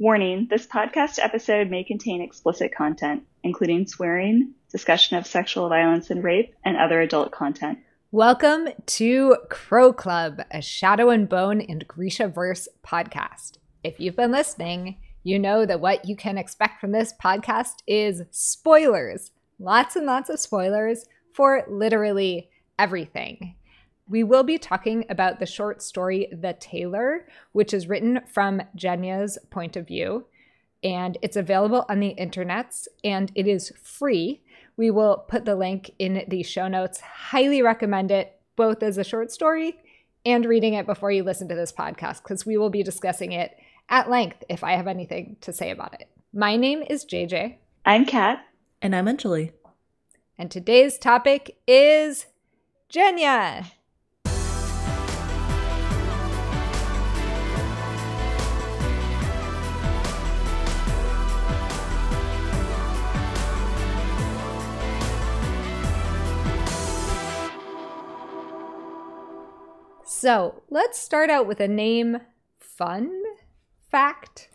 Warning this podcast episode may contain explicit content, including swearing, discussion of sexual violence and rape, and other adult content. Welcome to Crow Club, a Shadow and Bone and Grisha verse podcast. If you've been listening, you know that what you can expect from this podcast is spoilers. Lots and lots of spoilers for literally everything. We will be talking about the short story The Tailor, which is written from Genya's point of view, and it's available on the internets and it is free. We will put the link in the show notes. Highly recommend it, both as a short story and reading it before you listen to this podcast, because we will be discussing it at length if I have anything to say about it. My name is JJ. I'm Kat. And I'm Anjali. And today's topic is Jenya. So let's start out with a name fun fact.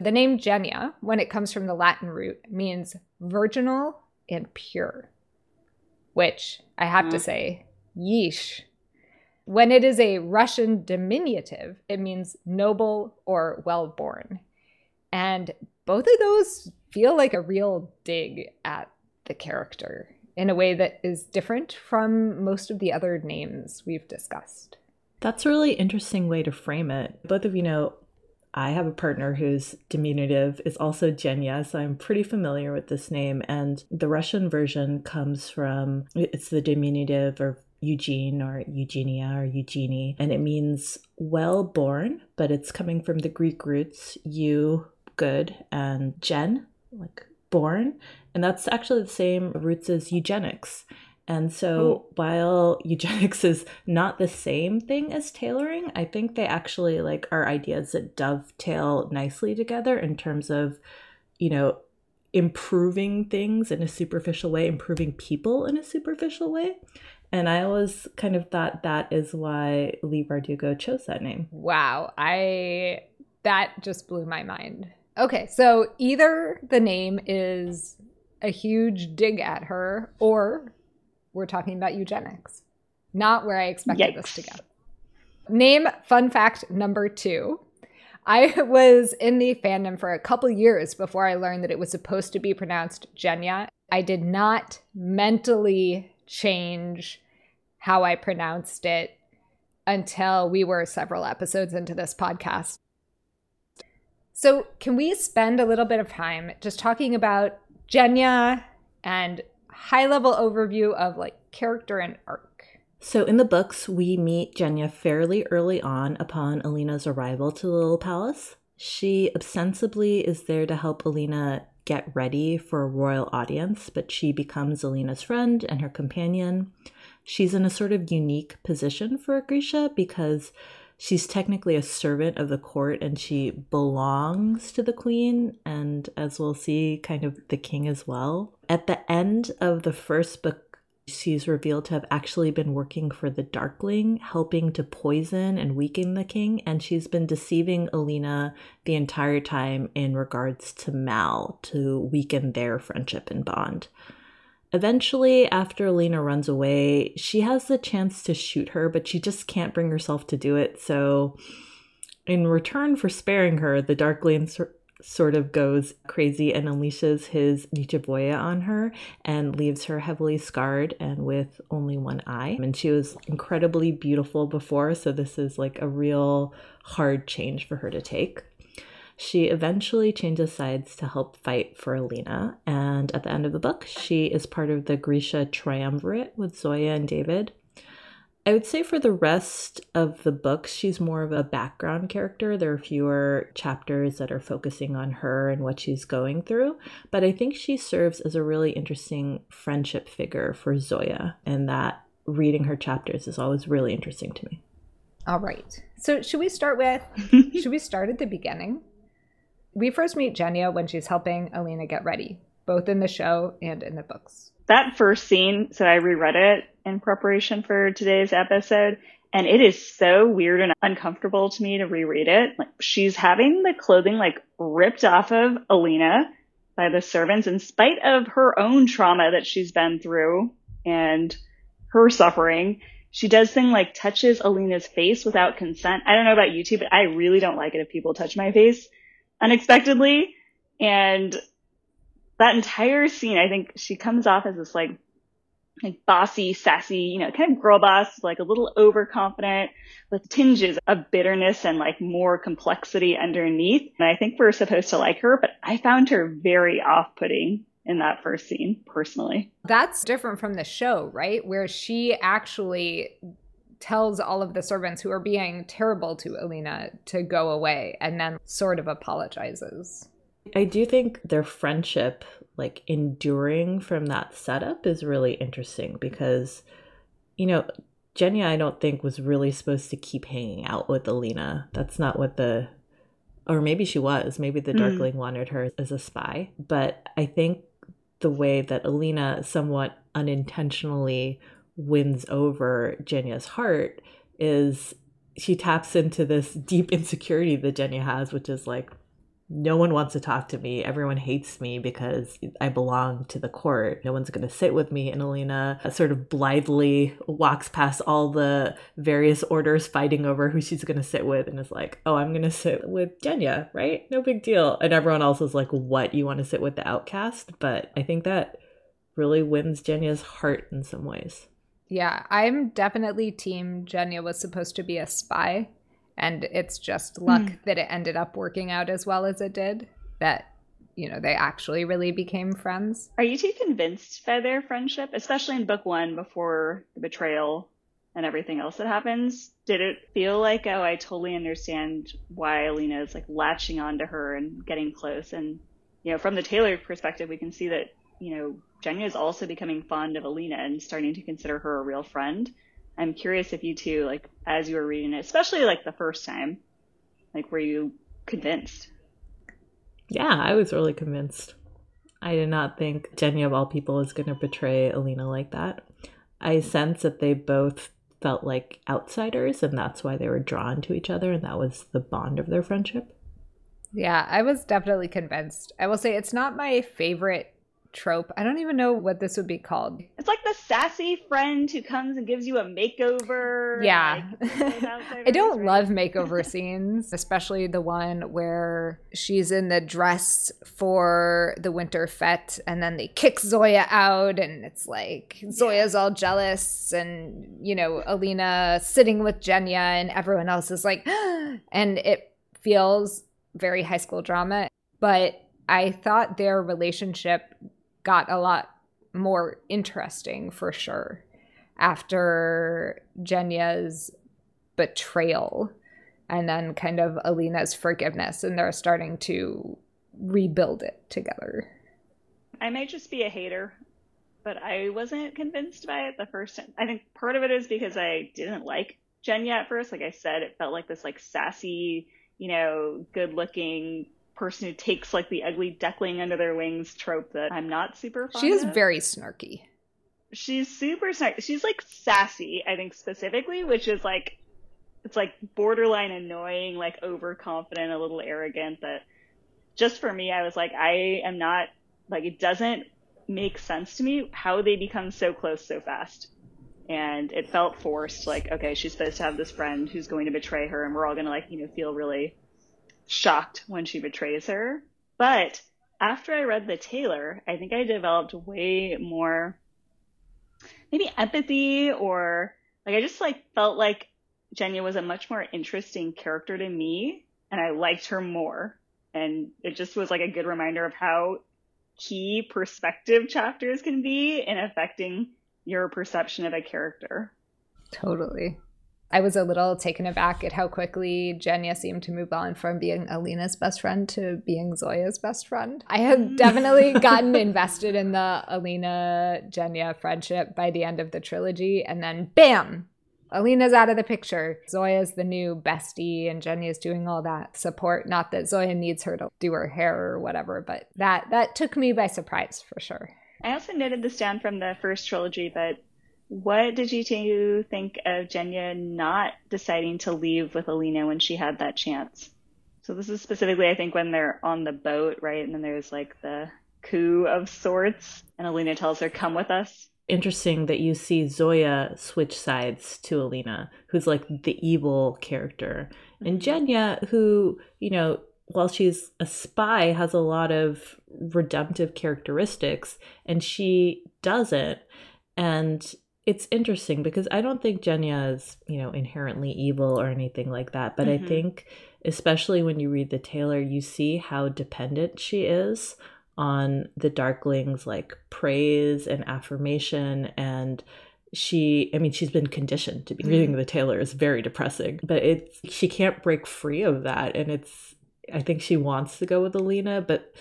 The name Jenya, when it comes from the Latin root, means virginal and pure, which I have mm. to say, yeesh. When it is a Russian diminutive, it means noble or well born. And both of those feel like a real dig at the character in a way that is different from most of the other names we've discussed. That's a really interesting way to frame it. Both of you know I have a partner whose diminutive is also Jenya, so I'm pretty familiar with this name. And the Russian version comes from it's the diminutive of Eugene or Eugenia or Eugenie, and it means well born, but it's coming from the Greek roots eu, good, and gen, like born. And that's actually the same roots as eugenics. And so oh. while eugenics is not the same thing as tailoring, I think they actually like are ideas that dovetail nicely together in terms of, you know, improving things in a superficial way, improving people in a superficial way. And I always kind of thought that is why Leigh Bardugo chose that name. Wow. I that just blew my mind. Okay, so either the name is a huge dig at her or we're talking about eugenics, not where I expected Yikes. this to go. Name fun fact number two. I was in the fandom for a couple years before I learned that it was supposed to be pronounced Jenya. I did not mentally change how I pronounced it until we were several episodes into this podcast. So, can we spend a little bit of time just talking about Genya and high level overview of like character and arc. So in the books, we meet Genya fairly early on upon Alina's arrival to the Little Palace. She ostensibly is there to help Alina get ready for a royal audience, but she becomes Alina's friend and her companion. She's in a sort of unique position for Grisha because she's technically a servant of the court and she belongs to the queen and as we'll see kind of the king as well. At the end of the first book she's revealed to have actually been working for the darkling helping to poison and weaken the king and she's been deceiving alina the entire time in regards to mal to weaken their friendship and bond Eventually, after Alina runs away, she has the chance to shoot her, but she just can't bring herself to do it. So, in return for sparing her, the Darkling so- sort of goes crazy and unleashes his Nichevoya on her and leaves her heavily scarred and with only one eye. And she was incredibly beautiful before, so this is like a real hard change for her to take. She eventually changes sides to help fight for Alina, and at the end of the book, she is part of the Grisha triumvirate with Zoya and David. I would say for the rest of the books, she's more of a background character. There are fewer chapters that are focusing on her and what she's going through, but I think she serves as a really interesting friendship figure for Zoya, and that reading her chapters is always really interesting to me. All right. So, should we start with should we start at the beginning? We first meet Genya when she's helping Alina get ready, both in the show and in the books. That first scene, so I reread it in preparation for today's episode, and it is so weird and uncomfortable to me to reread it. Like she's having the clothing like ripped off of Alina by the servants in spite of her own trauma that she's been through and her suffering. She does thing like touches Alina's face without consent. I don't know about you two, but I really don't like it if people touch my face unexpectedly. And that entire scene, I think she comes off as this like like bossy, sassy, you know, kind of girl boss, like a little overconfident with tinges of bitterness and like more complexity underneath. And I think we're supposed to like her, but I found her very off putting in that first scene personally. That's different from the show, right? Where she actually tells all of the servants who are being terrible to Alina to go away and then sort of apologizes. I do think their friendship like enduring from that setup is really interesting because you know Genya I don't think was really supposed to keep hanging out with Alina. That's not what the or maybe she was. Maybe the hmm. Darkling mm. wanted her as a spy. But I think the way that Alina somewhat unintentionally wins over Genya's heart is she taps into this deep insecurity that Genya has, which is like, no one wants to talk to me. Everyone hates me because I belong to the court. No one's going to sit with me. And Alina sort of blithely walks past all the various orders fighting over who she's going to sit with and is like, oh, I'm going to sit with Genya, right? No big deal. And everyone else is like, what? You want to sit with the outcast? But I think that really wins Genya's heart in some ways. Yeah, I'm definitely team Genya was supposed to be a spy and it's just luck mm. that it ended up working out as well as it did that you know they actually really became friends. Are you too convinced by their friendship especially in book one before the betrayal and everything else that happens? Did it feel like oh i totally understand why alina is like latching onto her and getting close? And you know from the Tailor perspective we can see that you know Genya is also becoming fond of alina and starting to consider her a real friend I'm curious if you two, like, as you were reading it, especially like the first time, like, were you convinced? Yeah, I was really convinced. I did not think Genya of all people is going to betray Alina like that. I sense that they both felt like outsiders, and that's why they were drawn to each other, and that was the bond of their friendship. Yeah, I was definitely convinced. I will say it's not my favorite trope. I don't even know what this would be called. It's like the sassy friend who comes and gives you a makeover. Yeah. Like, I don't love makeover scenes, especially the one where she's in the dress for the winter fete and then they kick Zoya out and it's like Zoya's all jealous and, you know, Alina sitting with Genya and everyone else is like, and it feels very high school drama. But I thought their relationship got a lot more interesting for sure after Genya's betrayal and then kind of Alina's forgiveness and they're starting to rebuild it together. I may just be a hater, but I wasn't convinced by it the first time. I think part of it is because I didn't like Genya at first. Like I said, it felt like this like sassy, you know, good looking person who takes like the ugly duckling under their wings trope that I'm not super fond She is of. very snarky. She's super snarky. She's like sassy, I think specifically, which is like it's like borderline annoying, like overconfident, a little arrogant that just for me I was like I am not like it doesn't make sense to me how they become so close so fast. And it felt forced, like, okay, she's supposed to have this friend who's going to betray her and we're all gonna like, you know, feel really shocked when she betrays her. But after I read the Tailor, I think I developed way more maybe empathy or like I just like felt like Genya was a much more interesting character to me and I liked her more. And it just was like a good reminder of how key perspective chapters can be in affecting your perception of a character. Totally. I was a little taken aback at how quickly Genya seemed to move on from being Alina's best friend to being Zoya's best friend. I had mm. definitely gotten invested in the Alina Genya friendship by the end of the trilogy, and then bam, Alina's out of the picture. Zoya's the new bestie, and Genya's doing all that support. Not that Zoya needs her to do her hair or whatever, but that that took me by surprise for sure. I also noted this down from the first trilogy, but What did you think of Genya not deciding to leave with Alina when she had that chance? So this is specifically, I think, when they're on the boat, right? And then there's like the coup of sorts, and Alina tells her, "Come with us." Interesting that you see Zoya switch sides to Alina, who's like the evil character, and mm-hmm. Genya, who you know, while she's a spy, has a lot of redemptive characteristics, and she doesn't. And it's interesting because I don't think Genya is, you know, inherently evil or anything like that. But mm-hmm. I think, especially when you read the Tailor, you see how dependent she is on the Darklings, like praise and affirmation. And she, I mean, she's been conditioned to be mm-hmm. reading the Tailor is very depressing, but it's, she can't break free of that. And it's, I think she wants to go with Alina, but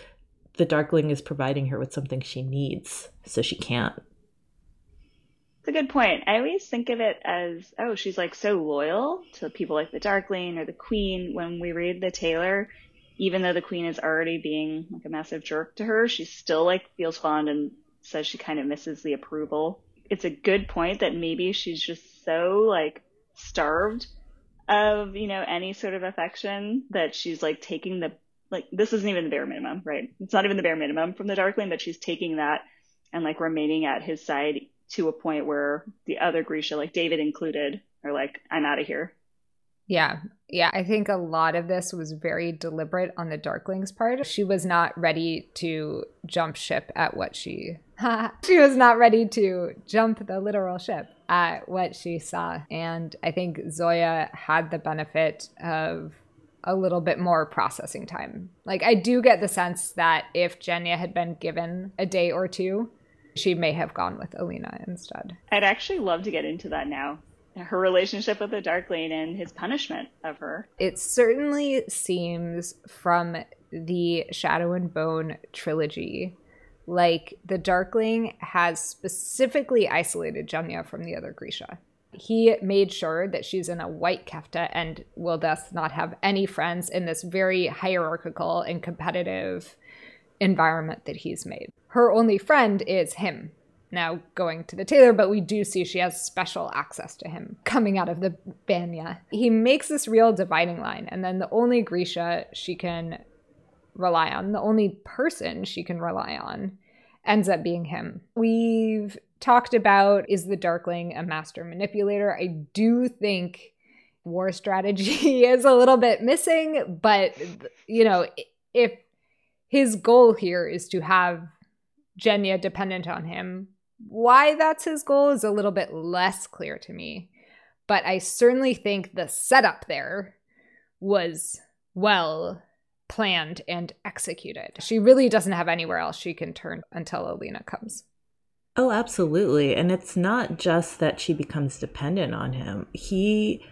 the Darkling is providing her with something she needs, so she can't. It's a good point. I always think of it as, oh, she's like so loyal to people like the Darkling or the Queen. When we read the Tailor, even though the Queen is already being like a massive jerk to her, she still like feels fond and says she kind of misses the approval. It's a good point that maybe she's just so like starved of, you know, any sort of affection that she's like taking the like this isn't even the bare minimum, right? It's not even the bare minimum from the Darkling, but she's taking that and like remaining at his side to a point where the other Grisha, like David included, are like, I'm out of here. Yeah. Yeah. I think a lot of this was very deliberate on the Darkling's part. She was not ready to jump ship at what she. she was not ready to jump the literal ship at what she saw. And I think Zoya had the benefit of a little bit more processing time. Like, I do get the sense that if Genya had been given a day or two, she may have gone with Alina instead. I'd actually love to get into that now. Her relationship with the Darkling and his punishment of her. It certainly seems from the Shadow and Bone trilogy like the Darkling has specifically isolated Genya from the other Grisha. He made sure that she's in a white kefta and will thus not have any friends in this very hierarchical and competitive environment that he's made. Her only friend is him. Now going to the Tailor, but we do see she has special access to him coming out of the banya. He makes this real dividing line, and then the only Grisha she can rely on, the only person she can rely on, ends up being him. We've talked about is the Darkling a master manipulator? I do think war strategy is a little bit missing, but you know, if his goal here is to have Genya dependent on him. Why that's his goal is a little bit less clear to me. But I certainly think the setup there was well planned and executed. She really doesn't have anywhere else she can turn until Alina comes. Oh, absolutely. And it's not just that she becomes dependent on him. He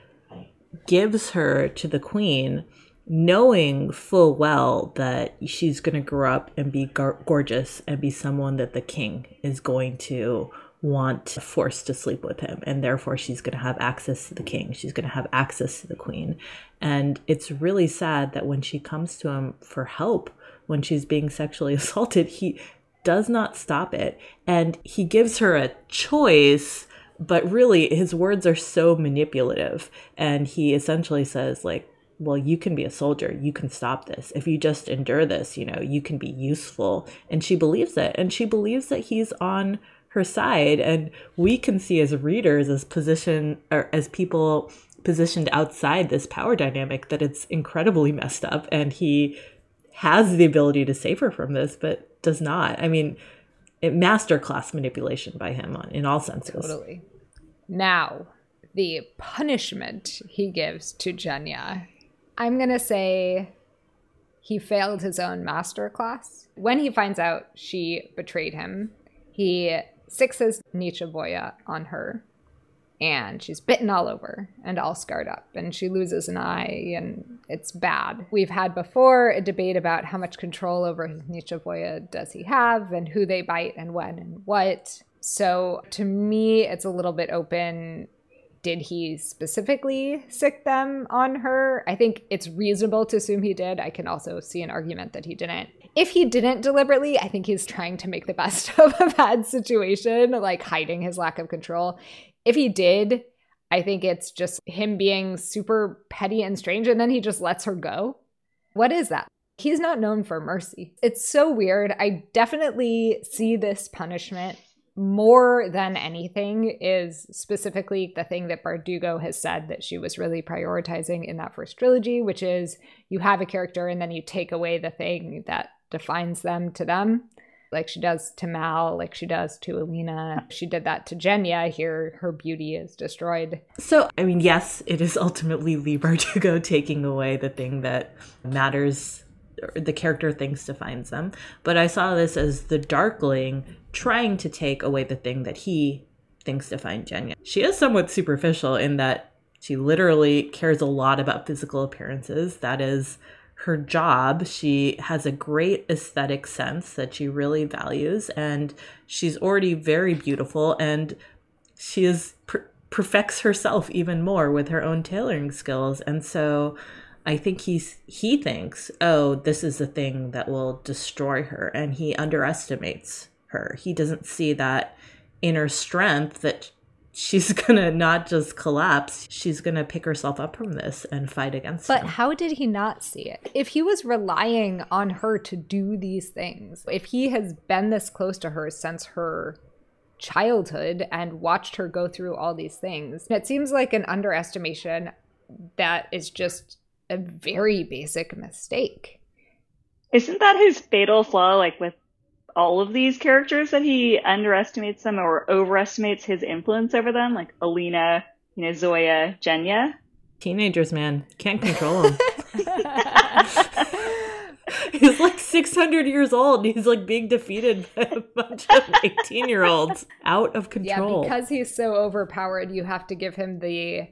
gives her to the queen knowing full well that she's going to grow up and be gorgeous and be someone that the king is going to want to force to sleep with him and therefore she's going to have access to the king she's going to have access to the queen. And it's really sad that when she comes to him for help when she's being sexually assaulted he does not stop it. And he gives her a choice but really his words are so manipulative. And he essentially says like well, you can be a soldier. You can stop this. If you just endure this, you know, you can be useful. And she believes it. And she believes that he's on her side. And we can see as readers, as position or as people positioned outside this power dynamic, that it's incredibly messed up. And he has the ability to save her from this, but does not. I mean, it, masterclass manipulation by him in all senses. Totally. Now, the punishment he gives to Genya I'm going to say he failed his own master class. When he finds out she betrayed him, he sixes Nichevoya on her and she's bitten all over and all scarred up and she loses an eye and it's bad. We've had before a debate about how much control over his Nichevoya does he have and who they bite and when and what. So to me it's a little bit open did he specifically sick them on her? I think it's reasonable to assume he did. I can also see an argument that he didn't. If he didn't deliberately, I think he's trying to make the best of a bad situation, like hiding his lack of control. If he did, I think it's just him being super petty and strange, and then he just lets her go. What is that? He's not known for mercy. It's so weird. I definitely see this punishment more than anything is specifically the thing that Bardugo has said that she was really prioritizing in that first trilogy, which is you have a character and then you take away the thing that defines them to them. Like she does to Mal, like she does to Alina. She did that to Genya. Here, her beauty is destroyed. So, I mean, yes, it is ultimately Leigh Bardugo taking away the thing that matters the character thinks defines them. But I saw this as the Darkling trying to take away the thing that he thinks defines Genya. She is somewhat superficial in that she literally cares a lot about physical appearances. That is her job. She has a great aesthetic sense that she really values, and she's already very beautiful, and she is per- perfects herself even more with her own tailoring skills. And so I think he's he thinks, oh, this is the thing that will destroy her, and he underestimates her. He doesn't see that inner strength that she's gonna not just collapse, she's gonna pick herself up from this and fight against it. But him. how did he not see it? If he was relying on her to do these things, if he has been this close to her since her childhood and watched her go through all these things, it seems like an underestimation that is just a very basic mistake. Isn't that his fatal flaw, like with all of these characters, that he underestimates them or overestimates his influence over them? Like Alina, you know, Zoya, Genya? Teenagers, man, can't control them. he's like 600 years old. And he's like being defeated by a bunch of 18 year olds out of control. Yeah, control. because he's so overpowered, you have to give him the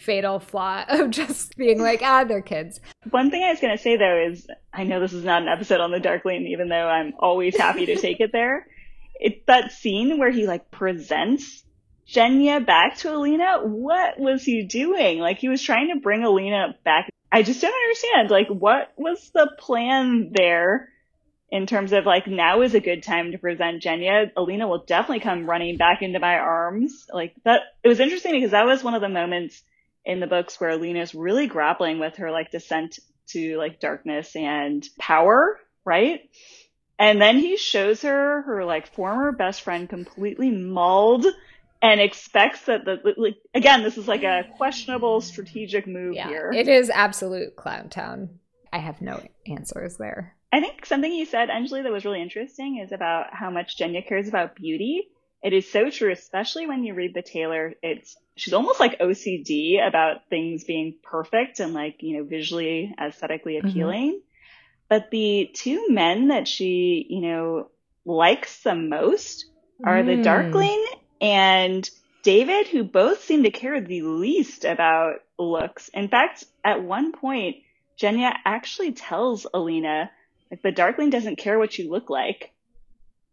fatal flaw of just being like, ah, they're kids. One thing I was going to say though is I know this is not an episode on the Darkling, even though I'm always happy to take it there. It's that scene where he like presents Genya back to Alina. What was he doing? Like he was trying to bring Alina back. I just don't understand. Like what was the plan there in terms of like now is a good time to present Genya. Alina will definitely come running back into my arms. Like that, it was interesting because that was one of the moments in the books where Alina's really grappling with her like descent to like darkness and power, right? And then he shows her her like former best friend completely mauled and expects that the like again this is like a questionable strategic move Yeah, here. it is absolute clown town. I have no answers there. I think something you said, Anjali, that was really interesting is about how much Genya cares about beauty. It is so true, especially when you read the Tailor. It's she's almost like OCD about things being perfect and like you know visually aesthetically appealing. But the two men that she you know likes the most are the Mm. Darkling and David, who both seem to care the least about looks. In fact, at one point, Genya actually tells Alina, like, the Darkling doesn't care what you look like.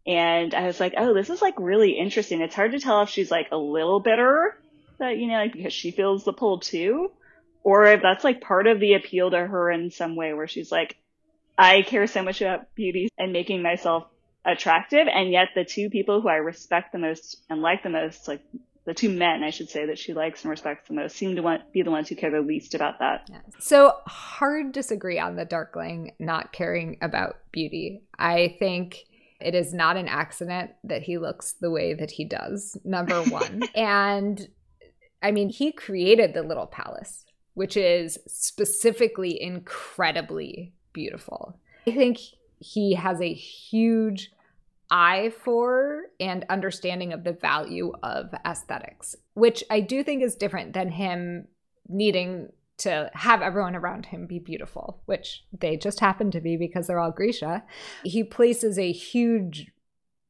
And I was like, oh, this is like really interesting. It's hard to tell if she's like a little bitter that, you know, like because she feels the pull too, or if that's like part of the appeal to her in some way where she's like, I care so much about beauty and making myself attractive. And yet the two people who I respect the most and like the most, like the two men, I should say, that she likes and respects the most seem to want, be the ones who care the least about that. Yeah. So hard disagree on the Darkling not caring about beauty. I think it is not an accident that he looks the way that he does, number one. and I mean, he created the little palace, which is specifically incredibly beautiful. I think he has a huge eye for and understanding of the value of aesthetics, which I do think is different than him needing to have everyone around him be beautiful, which they just happen to be because they're all Grisha. He places a huge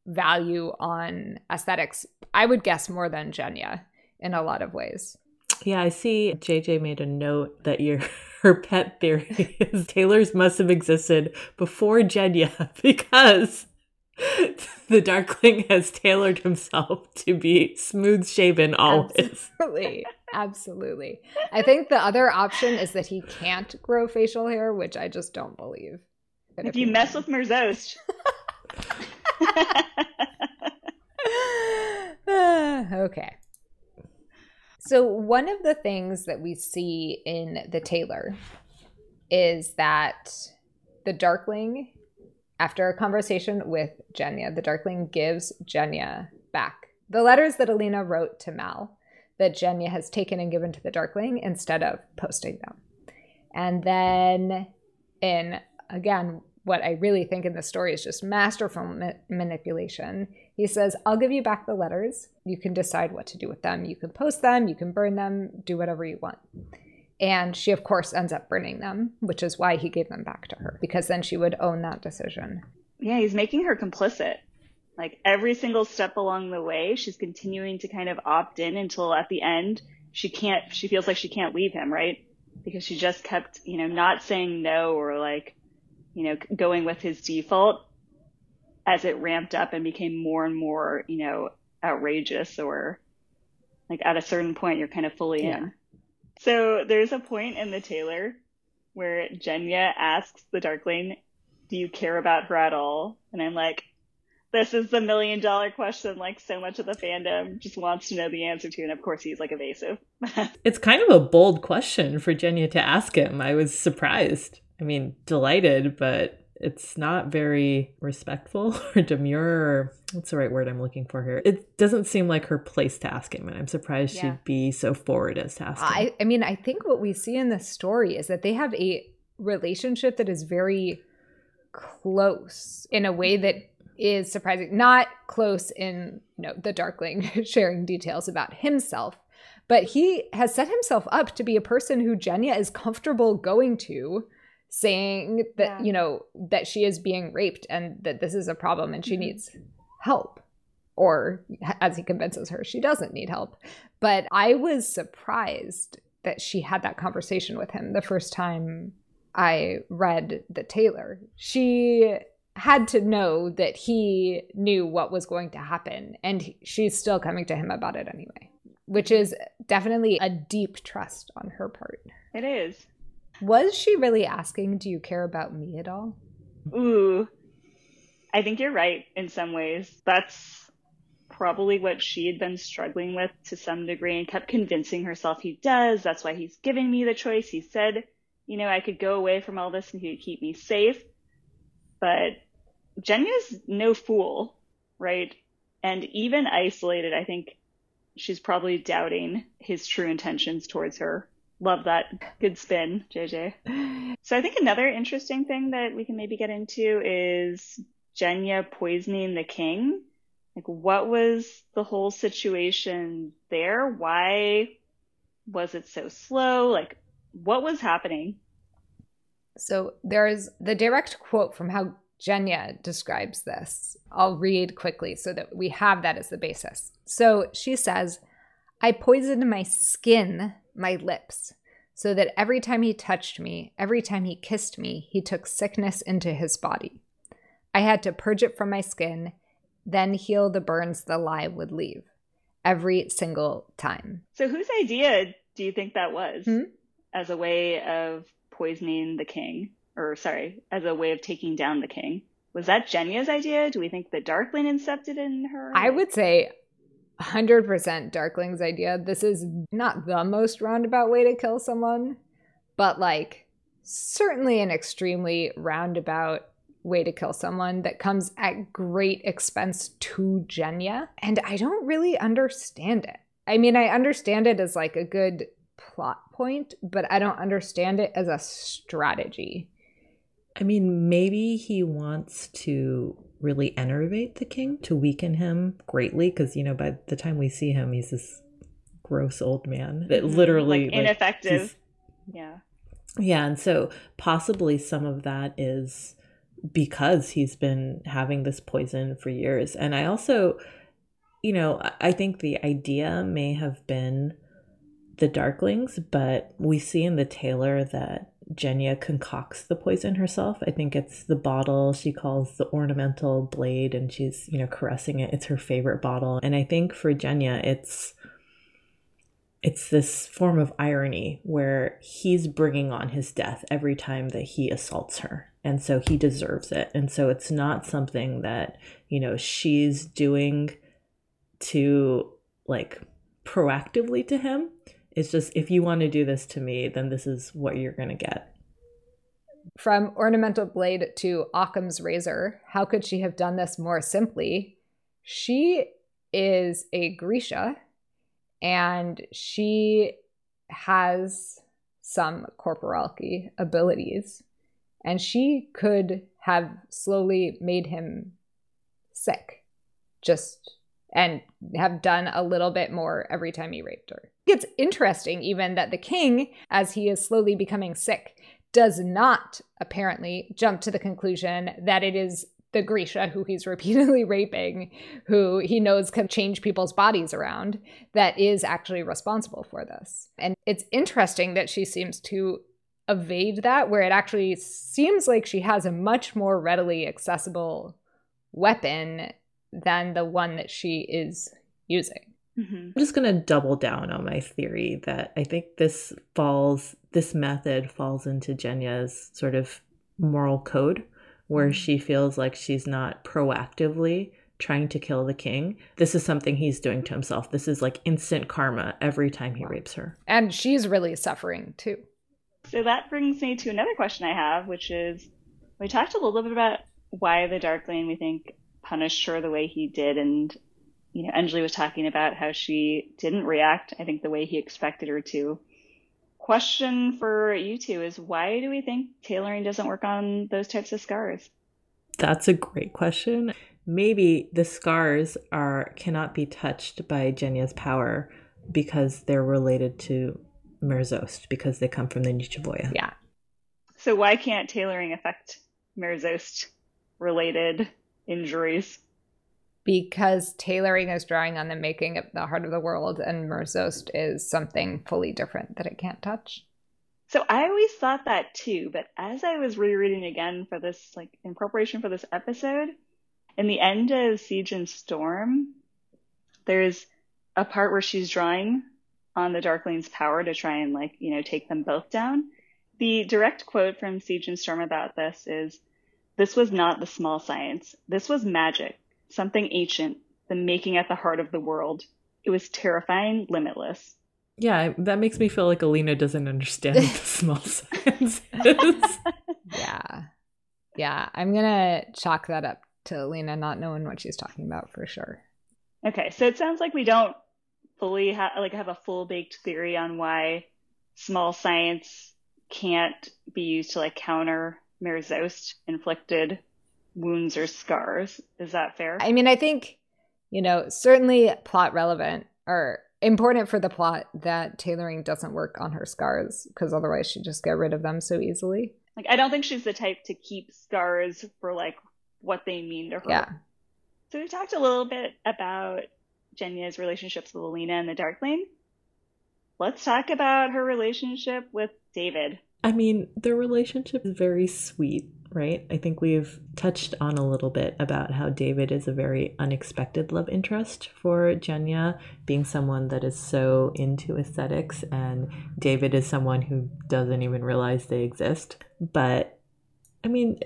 value on aesthetics, I would guess more than Genya in a lot of ways. Yeah, I see JJ made a note that your her pet theory is tailors must have existed before Genya because the Darkling has tailored himself to be smooth shaven always. Absolutely. Absolutely. I think the other option is that he can't grow facial hair, which I just don't believe. If, if you mess with Merzost. okay. So, one of the things that we see in the tailor is that the Darkling, after a conversation with Genya, the Darkling gives Genya back the letters that Alina wrote to Mal that Genya has taken and given to the Darkling instead of posting them. And then, in again, what I really think in the story is just masterful ma- manipulation. He says, I'll give you back the letters. You can decide what to do with them. You can post them, you can burn them, do whatever you want. And she, of course, ends up burning them, which is why he gave them back to her, because then she would own that decision. Yeah, he's making her complicit. Like every single step along the way, she's continuing to kind of opt in until at the end, she can't, she feels like she can't leave him, right? Because she just kept, you know, not saying no or like, you know, going with his default as it ramped up and became more and more, you know, outrageous or like at a certain point you're kind of fully yeah. in. So there's a point in the tailor where Genya asks the Darkling, "Do you care about her at all?" And I'm like, "This is the million dollar question. Like so much of the fandom just wants to know the answer to." And of course, he's like evasive. it's kind of a bold question for Genya to ask him. I was surprised. I mean, delighted, but it's not very respectful or demure or what's the right word I'm looking for here? It doesn't seem like her place to ask him, and I'm surprised yeah. she'd be so forward as to ask him. I, I mean, I think what we see in this story is that they have a relationship that is very close in a way that is surprising. Not close in you know, the Darkling sharing details about himself, but he has set himself up to be a person who Genya is comfortable going to saying that yeah. you know that she is being raped and that this is a problem and she mm-hmm. needs help. Or as he convinces her she doesn't need help. But i was surprised that she had that conversation with him the first time i read the Tailor. She had to know that he knew what was going to happen and she's still coming to him about it anyway which is definitely a deep trust on her part. It is was she really asking, Do you care about me at all? Ooh. I think you're right in some ways. That's probably what she had been struggling with to some degree and kept convincing herself he does. That's why he's giving me the choice. He said, you know, I could go away from all this and he would keep me safe. But Genya's no fool, right? And even isolated, I think she's probably doubting his true intentions towards her. Love that. Good spin, JJ. So I think another interesting thing that we can maybe get into is Genya poisoning the king. Like, what was the whole situation there? Why was it so slow? Like, what was happening? So there's the direct quote from how Genya describes this. I'll read quickly so that we have that as the basis. So she says, I poisoned my skin my lips, so that every time he touched me, every time he kissed me, he took sickness into his body. I had to purge it from my skin, then heal the burns the lye would leave. Every single time. So, whose idea do you think that was hmm? as a way of poisoning the king? Or, sorry, as a way of taking down the king? Was that Genya's idea? Do we think the Darkling incepted in her? I would say 100% Darkling's idea. This is not the most roundabout way to kill someone, but like certainly an extremely roundabout way to kill someone that comes at great expense to Genya. And I don't really understand it. I mean, I understand it as like a good plot point, but I don't understand it as a strategy. I mean, maybe he wants to really enervate the king to weaken him greatly because you know by the time we see him he's this gross old man. That mm-hmm. literally like, ineffective. like, yeah. Yeah and so possibly some of that is because he's been having this poison for years. And i also you know i think the idea may have been the darklings but we see in the tailor that Genya concocts the poison herself. I think it's the bottle she calls the ornamental blade and she's, you know, caressing it. It's her favorite bottle. And I think for Genya, it's it's this form of irony where he's bringing on his death every time that he assaults her. And so he deserves it. And so it's not something that, you know, she's doing to like proactively to him. It's just if you want to do this to me, then this is what you're going to get. From ornamental blade to Occam's razor, how could she have done this more simply? She is a Grisha and she has some corporality abilities and she could have slowly made him sick just and have done a little bit more every time he raped her. It's interesting even that the king as he is slowly becoming sick does not apparently jump to the conclusion that it is the Grisha, who he's repeatedly raping, who he knows can change people's bodies around, that is actually responsible for this. And it's interesting that she seems to evade that, where it actually seems like she has a much more readily accessible weapon than the one that she is using. Mm-hmm. I'm just going to double down on my theory that I think this falls, this method falls into Genya's sort of moral code where mm-hmm. she feels like she's not proactively trying to kill the king. This is something he's doing to himself. This is like instant karma every time he rapes her. And she's really suffering too. So that brings me to another question I have, which is we talked a little bit about why the Darkling we think punished her the way he did and you know, Anjali was talking about how she didn't react, I think, the way he expected her to question for you two is why do we think tailoring doesn't work on those types of scars? That's a great question. Maybe the scars are cannot be touched by Genya's power because they're related to Merzost because they come from the Nichevoya. Yeah. So why can't tailoring affect Merzost related injuries? Because tailoring is drawing on the making of the heart of the world, and Merzost is something fully different that it can't touch. So I always thought that too, but as I was rereading again for this, like in preparation for this episode, in the end of Siege and Storm, there's a part where she's drawing on the Darkling's power to try and like, you know, take them both down. The direct quote from Siege and Storm about this is, this was not the small science. This was magic something ancient, the making at the heart of the world. It was terrifying, limitless. Yeah, that makes me feel like Alina doesn't understand the small sciences. yeah. Yeah, I'm going to chalk that up to Alina not knowing what she's talking about for sure. Okay, so it sounds like we don't fully ha- like have a full baked theory on why small science can't be used to like counter Merzost inflicted wounds or scars. Is that fair? I mean, I think, you know, certainly plot relevant or important for the plot that tailoring doesn't work on her scars because otherwise she'd just get rid of them so easily. Like, I don't think she's the type to keep scars for like what they mean to her. Yeah. So we talked a little bit about Genya's relationships with Alina and the Darkling. Let's talk about her relationship with David. I mean, their relationship is very sweet right? I think we've touched on a little bit about how David is a very unexpected love interest for Genya, being someone that is so into aesthetics, and David is someone who doesn't even realize they exist. But I mean,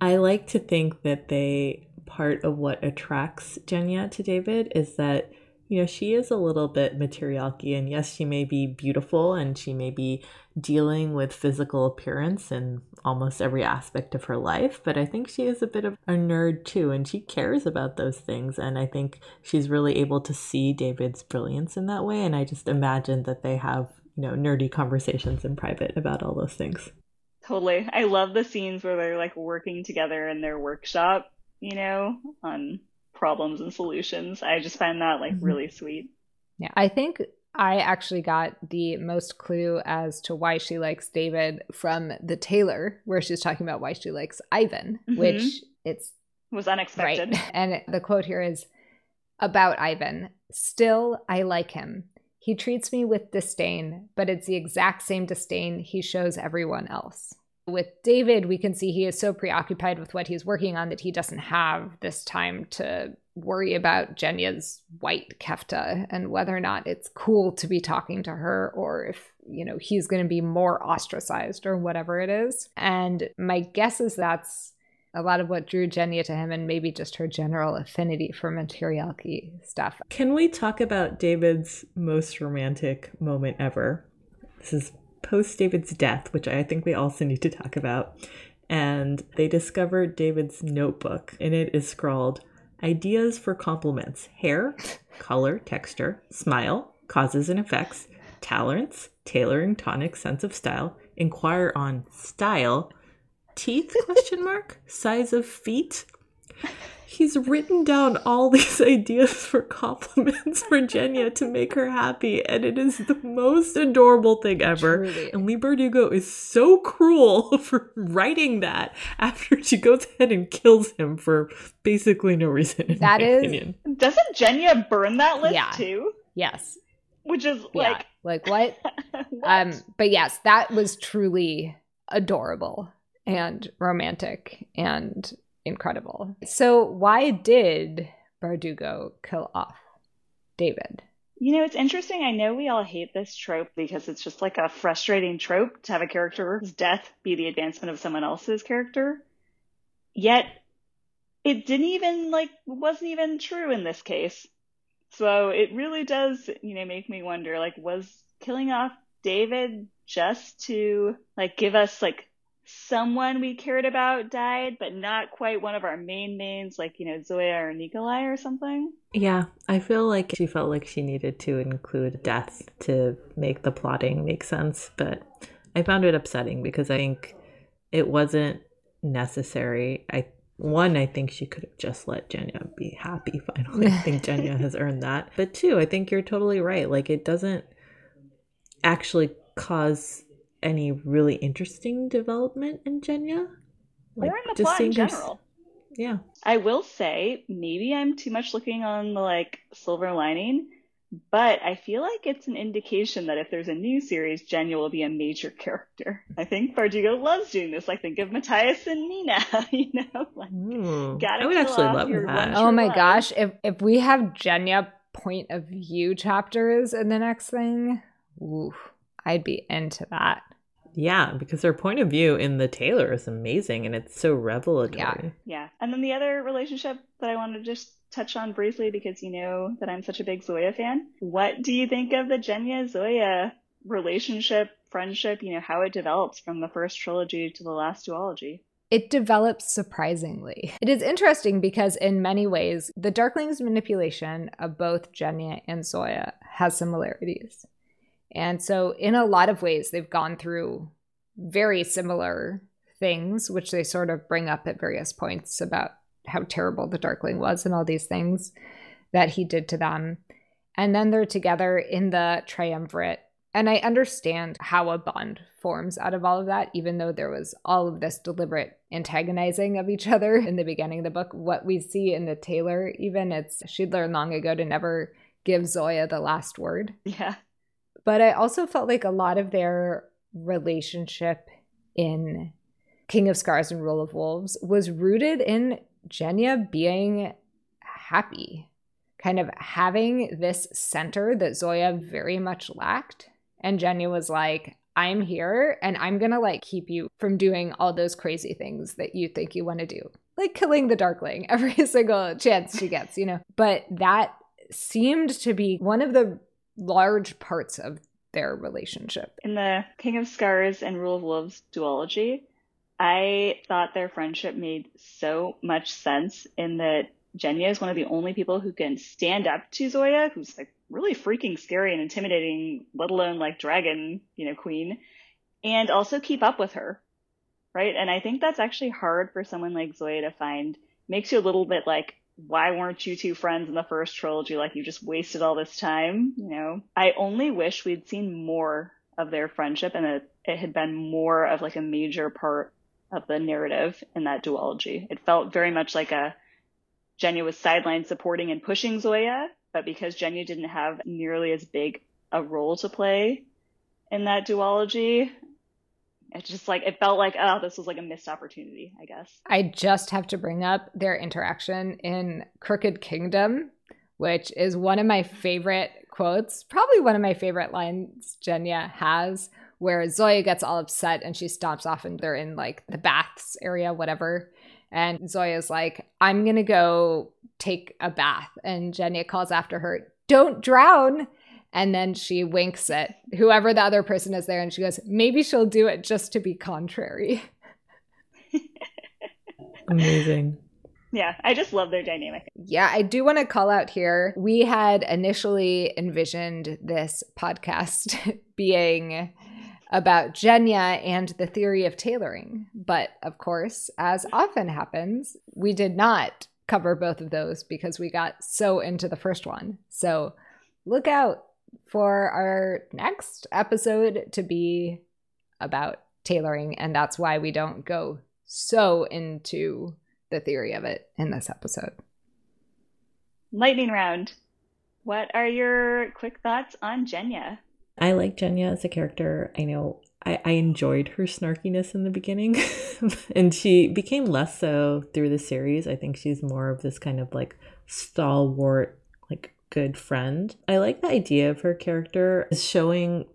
I like to think that they part of what attracts Genya to David is that you know, she is a little bit Materialki, and yes, she may be beautiful and she may be dealing with physical appearance in almost every aspect of her life, but I think she is a bit of a nerd too, and she cares about those things. And I think she's really able to see David's brilliance in that way. And I just imagine that they have, you know, nerdy conversations in private about all those things. Totally. I love the scenes where they're like working together in their workshop, you know, on problems and solutions. I just find that like mm-hmm. really sweet. Yeah, I think I actually got the most clue as to why she likes David from the tailor, where she's talking about why she likes Ivan, mm-hmm. which it's was unexpected. Right. And the quote here is about Ivan. Still, I like him. He treats me with disdain, but it's the exact same disdain he shows everyone else. With David, we can see he is so preoccupied with what he's working on that he doesn't have this time to worry about Genya's white kefta and whether or not it's cool to be talking to her or if, you know, he's going to be more ostracized or whatever it is. And my guess is that's a lot of what drew Jenya to him and maybe just her general affinity for materiality stuff. Can we talk about David's most romantic moment ever? This is post David's death, which I think we also need to talk about. And they discovered David's notebook. and it is scrawled ideas for compliments hair, color, texture, smile, causes and effects, tolerance, tailoring, tonic, sense of style, inquire on style, teeth question mark, size of feet. He's written down all these ideas for compliments for Genya to make her happy, and it is the most adorable thing ever. Truly. And Leigh Bardugo is so cruel for writing that after she goes ahead and kills him for basically no reason. That is. Opinion. Doesn't Genya burn that list yeah. too? Yes. Which is like, yeah. like what? what? Um, but yes, that was truly adorable and romantic and incredible. So, why did Bardugo kill off David? You know, it's interesting. I know we all hate this trope because it's just like a frustrating trope to have a character's death be the advancement of someone else's character. Yet, it didn't even, like, wasn't even true in this case. So it really does, you know, make me wonder, like, was killing off David just to, like, give us, like, someone we cared about died, but not quite one of our main mains, like, you know, Zoya or Nikolai or something. Yeah, I feel like she felt like she needed to include death to make the plotting make sense, but I found it upsetting because I think it wasn't necessary. I one, I think she could have just let Genya be happy finally. I think Genya has earned that. But two, I think you're totally right. Like it doesn't actually cause any really interesting development in Genya. Like, or in the plot in general. Her... Yeah. I will say, maybe I'm too much looking on the like silver lining, but I feel like it's an indication that if there's a new series, Genya will be a major character. I think Bardugo loves doing this. Like think of Matthias and Nina, you know? Like, mm, gotta I would actually love that. Oh my gosh, if if we have Genya point of view chapters in the next thing, ooh, I'd be into that. Yeah, because her point of view in the Tailor is amazing and it's so revelatory. Yeah. Yeah. And then the other relationship that I wanted to just touch on briefly because you know that I'm such a big Zoya fan. What do you think of the Genya Zoya relationship, friendship, you know, how it develops from the first trilogy to the last duology? It develops surprisingly. It is interesting because, in many ways, the Darkling's manipulation of both Genya and Zoya has similarities. And so, in a lot of ways, they've gone through very similar things, which they sort of bring up at various points about how terrible the Darkling was and all these things that he did to them. And then they're together in the triumvirate. And I understand how a bond forms out of all of that, even though there was all of this deliberate antagonizing of each other in the beginning of the book. What we see in the Tailor, even, it's she'd learned long ago to never give Zoya the last word. Yeah. But I also felt like a lot of their relationship in King of Scars and Rule of Wolves was rooted in Genya being happy, kind of having this center that Zoya very much lacked. And Genya was like, I'm here and I'm to like keep you from doing all those crazy things that you think you want to do, like killing the Darkling every single chance she gets, you know. But that seemed to be one of the large parts of their relationship. In the King of Scars and Rule of Wolves duology, I thought their friendship made so much sense in that Genya is one of the only people who can stand up to Zoya, who's like really freaking scary and intimidating, let alone like dragon, you know, queen, and also keep up with her. Right. And I think that's actually hard for someone like Zoya to find. Makes you a little bit like, why weren't you two friends in the first trilogy? Like you just wasted all this time, you know? I only wish we'd seen more of their friendship and it, it had been more of like a major part of the narrative in that duology. It felt very much like a Genya was sideline supporting and pushing Zoya, but because Genya didn't have nearly as big a role to play in that duology. It just like it felt like oh this was like a missed opportunity, I guess. I just have to bring up their interaction in Crooked Kingdom, which is one of my favorite quotes, probably one of my favorite lines Genya has, where Zoya gets all upset and she stomps off and they're in like the baths area, whatever. And Zoya's like, I'm gonna go take a bath. And Genya calls after her, Don't drown. And then she winks at whoever the other person is there and she goes, Maybe she'll do it just to be contrary. Amazing. Yeah, I just love their dynamic. Yeah, I do want to call out here. We had initially envisioned this podcast being about Genya and the theory of tailoring. But of course, as often happens, we did not cover both of those because we got so into the first one. So look out for our next episode to be about tailoring. And that's why we don't go so into the theory of it in this episode. Lightning round. What are your quick thoughts on Genya? I like Genya as a character. I know I, I enjoyed her snarkiness in the beginning, and she became less so through the series. I think she's more of this kind of like stalwart, like good friend. I like the idea of her character showing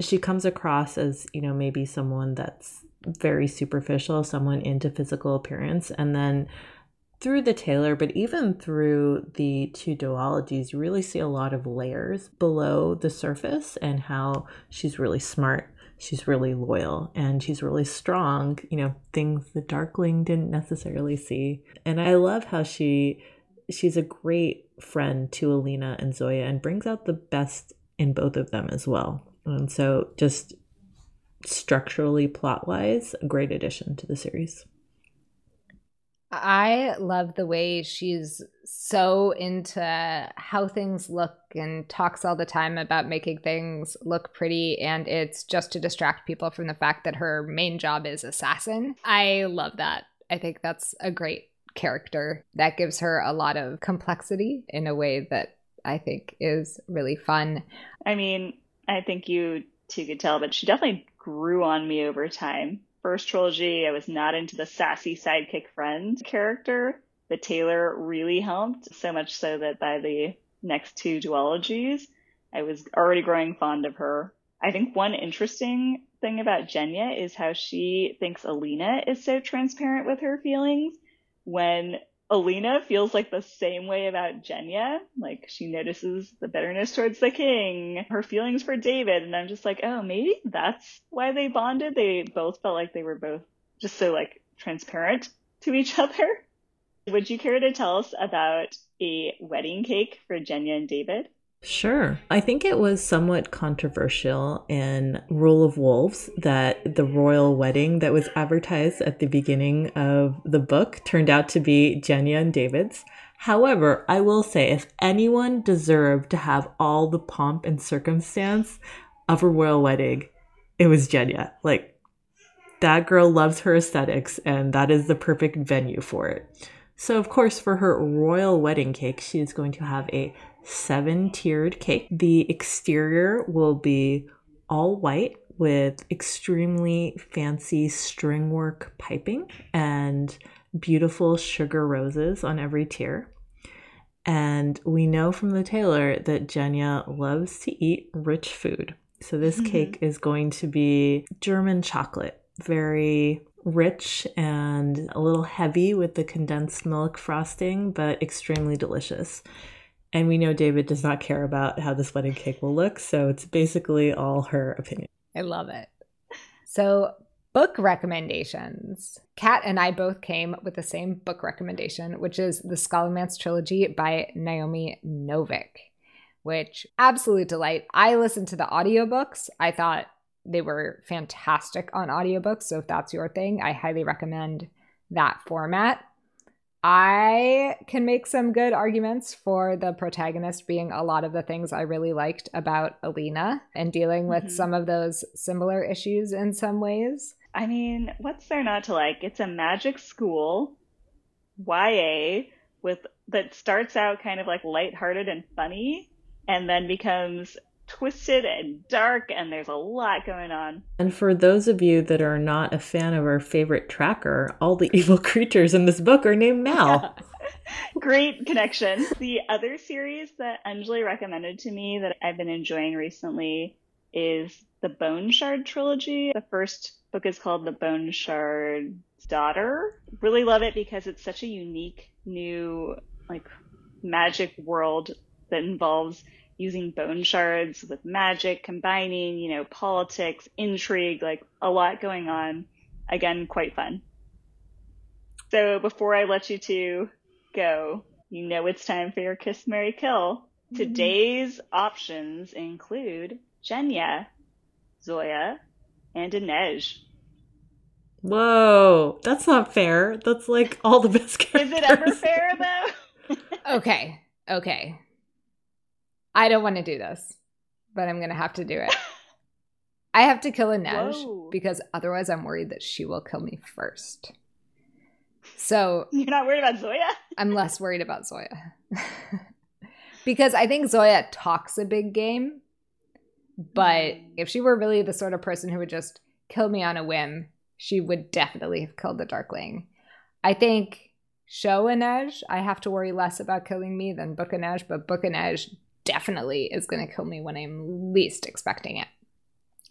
she comes across as, you know, maybe someone that's very superficial, someone into physical appearance, and then through the Tailor, but even through the two duologies, you really see a lot of layers below the surface and how she's really smart, she's really loyal, and she's really strong, you know, things the Darkling didn't necessarily see. And I love how she she's a great friend to Alina and Zoya and brings out the best in both of them as well. And so just structurally plot wise, a great addition to the series. I love the way she's so into how things look and talks all the time about making things look pretty. And it's just to distract people from the fact that her main job is assassin. I love that. I think that's a great character that gives her a lot of complexity in a way that I think is really fun. I mean, I think you two could tell, but she definitely grew on me over time first trilogy, I was not into the sassy sidekick friend character. The Tailor really helped, so much so that by the next two duologies, I was already growing fond of her. I think one interesting thing about Genya is how she thinks Alina is so transparent with her feelings when Alina feels like the same way about Genya. Like she notices the bitterness towards the king, her feelings for David, and I'm just like, oh, maybe that's why they bonded. They both felt like they were both just so like transparent to each other. Would you care to tell us about a wedding cake for Genya and David? Sure. I think it was somewhat controversial in Rule of Wolves that the royal wedding that was advertised at the beginning of the book turned out to be Genya and David's. However, I will say if anyone deserved to have all the pomp and circumstance of a royal wedding, it was Genya. Like, that girl loves her aesthetics, and that is the perfect venue for it. So, of course, for her royal wedding cake, she is going to have a seven tiered cake. The exterior will be all white with extremely fancy string work piping and beautiful sugar roses on every tier. And we know from the tailor that Genya loves to eat rich food. So this mm-hmm. cake is going to be German chocolate, very rich and a little heavy with the condensed milk frosting, but extremely delicious. And we know David does not care about how this wedding cake will look, so it's basically all her opinion. I love it. So, book recommendations. Kat and I both came with the same book recommendation, which is the Scholomance trilogy by Naomi Novik, which absolute delight. I listened to the audiobooks. I thought they were fantastic on audiobooks, so if that's your thing, I highly recommend that format. I can make some good arguments for the protagonist being a lot of the things I really liked about Alina and dealing with mm-hmm. some of those similar issues in some ways. I mean, what's there not to like? It's a magic school, YA, with that starts out kind of like lighthearted and funny and then becomes twisted and dark, and there's a lot going on. And for those of you that are not a fan of our favorite tracker, all the evil creatures in this book are named Mal. Great connection. The other series that Anjali recommended to me that I've been enjoying recently is the Bone Shard trilogy. The first book is called The Bone Shard's Daughter. Really love it because it's such a unique new like magic world that involves using bone shards with magic, combining, you know, politics, intrigue, like a lot going on. Again, quite fun. So before I let you two go, you know it's time for your Kiss Mary Kill. Mm-hmm. Today's options include Genya, Zoya, and Inej. Whoa, that's not fair. That's like all the best characters. Is it ever fair though? okay, okay. I don't want to do this, but I'm going to have to do it. I have to kill Inej Whoa. because otherwise I'm worried that she will kill me first. So You're not worried about Zoya? I'm less worried about Zoya. because I think Zoya talks a big game, but mm. if she were really the sort of person who would just kill me on a whim, she would definitely have killed the Darkling. I think show Inej, I have to worry less about killing me than Book Inej, but Book Inej definitely is going to kill me when I'm least expecting it.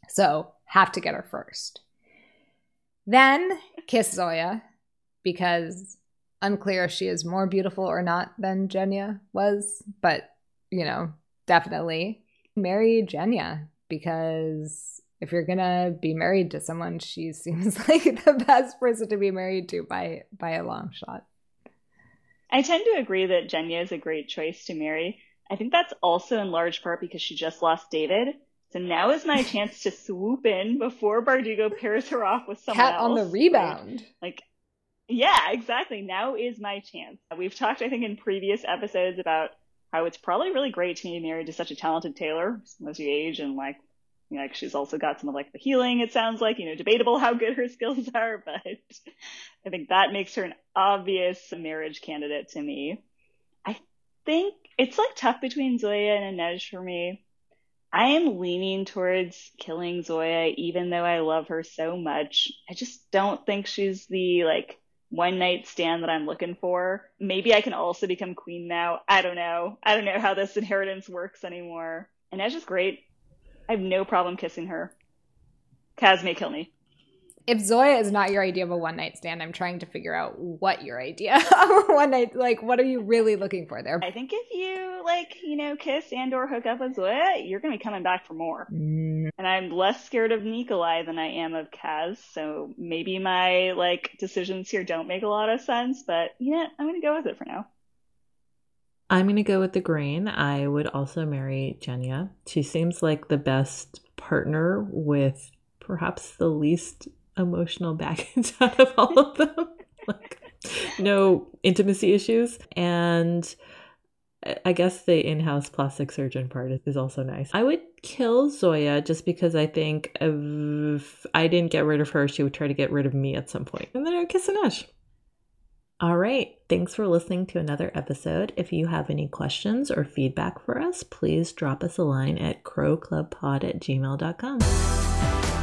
So, have to get her first. Then kiss Zoya because unclear if she is more beautiful or not than Genya was, but you know, definitely marry Genya because if you're gonna be married to someone, she seems like the best person to be married to by by a long shot. I tend to agree that Genya is a great choice to marry. I think that's also in large part because she just lost David. So now is my chance to swoop in before Bardugo pairs her off with someone Cat else. on the rebound. Like, like, yeah, exactly. Now is my chance. We've talked, I think, in previous episodes about how it's probably really great to be married to such a talented tailor as you age and like, you know, like she's also got some of like the healing. It sounds like, you know, debatable how good her skills are, but I think that makes her an obvious marriage candidate to me. Think it's like tough between Zoya and Inej for me. I am leaning towards killing Zoya, even though I love her so much. I just don't think she's the like one night stand that I'm looking for. Maybe I can also become queen now. I don't know. I don't know how this inheritance works anymore. Inej is great. I have no problem kissing her. Kaz may kill me if Zoya is not your idea of a one night stand, I'm trying to figure out what your idea of a one night like what are you really looking for there? I think if you like, you know, kiss and or hook up with Zoya, you're gonna be coming back for more. Mm. And I'm less scared of Nikolai than I am of Kaz, so maybe my like decisions here don't make a lot of sense, but yeah, I'm gonna go with it for now. I'm going to go with the grain. I would also marry Genya. She seems like the best partner with perhaps the least emotional baggage out of all of them. like no intimacy issues. And I guess the in-house plastic surgeon part is also nice. I would kill Zoya just because I think if I didn't get rid of her, she would try to get rid of me at some point. And then I'd kiss Inej. All right. Thanks for listening to another episode. If you have any questions or feedback for us, please drop us a line at crowclubpod at gmail.com.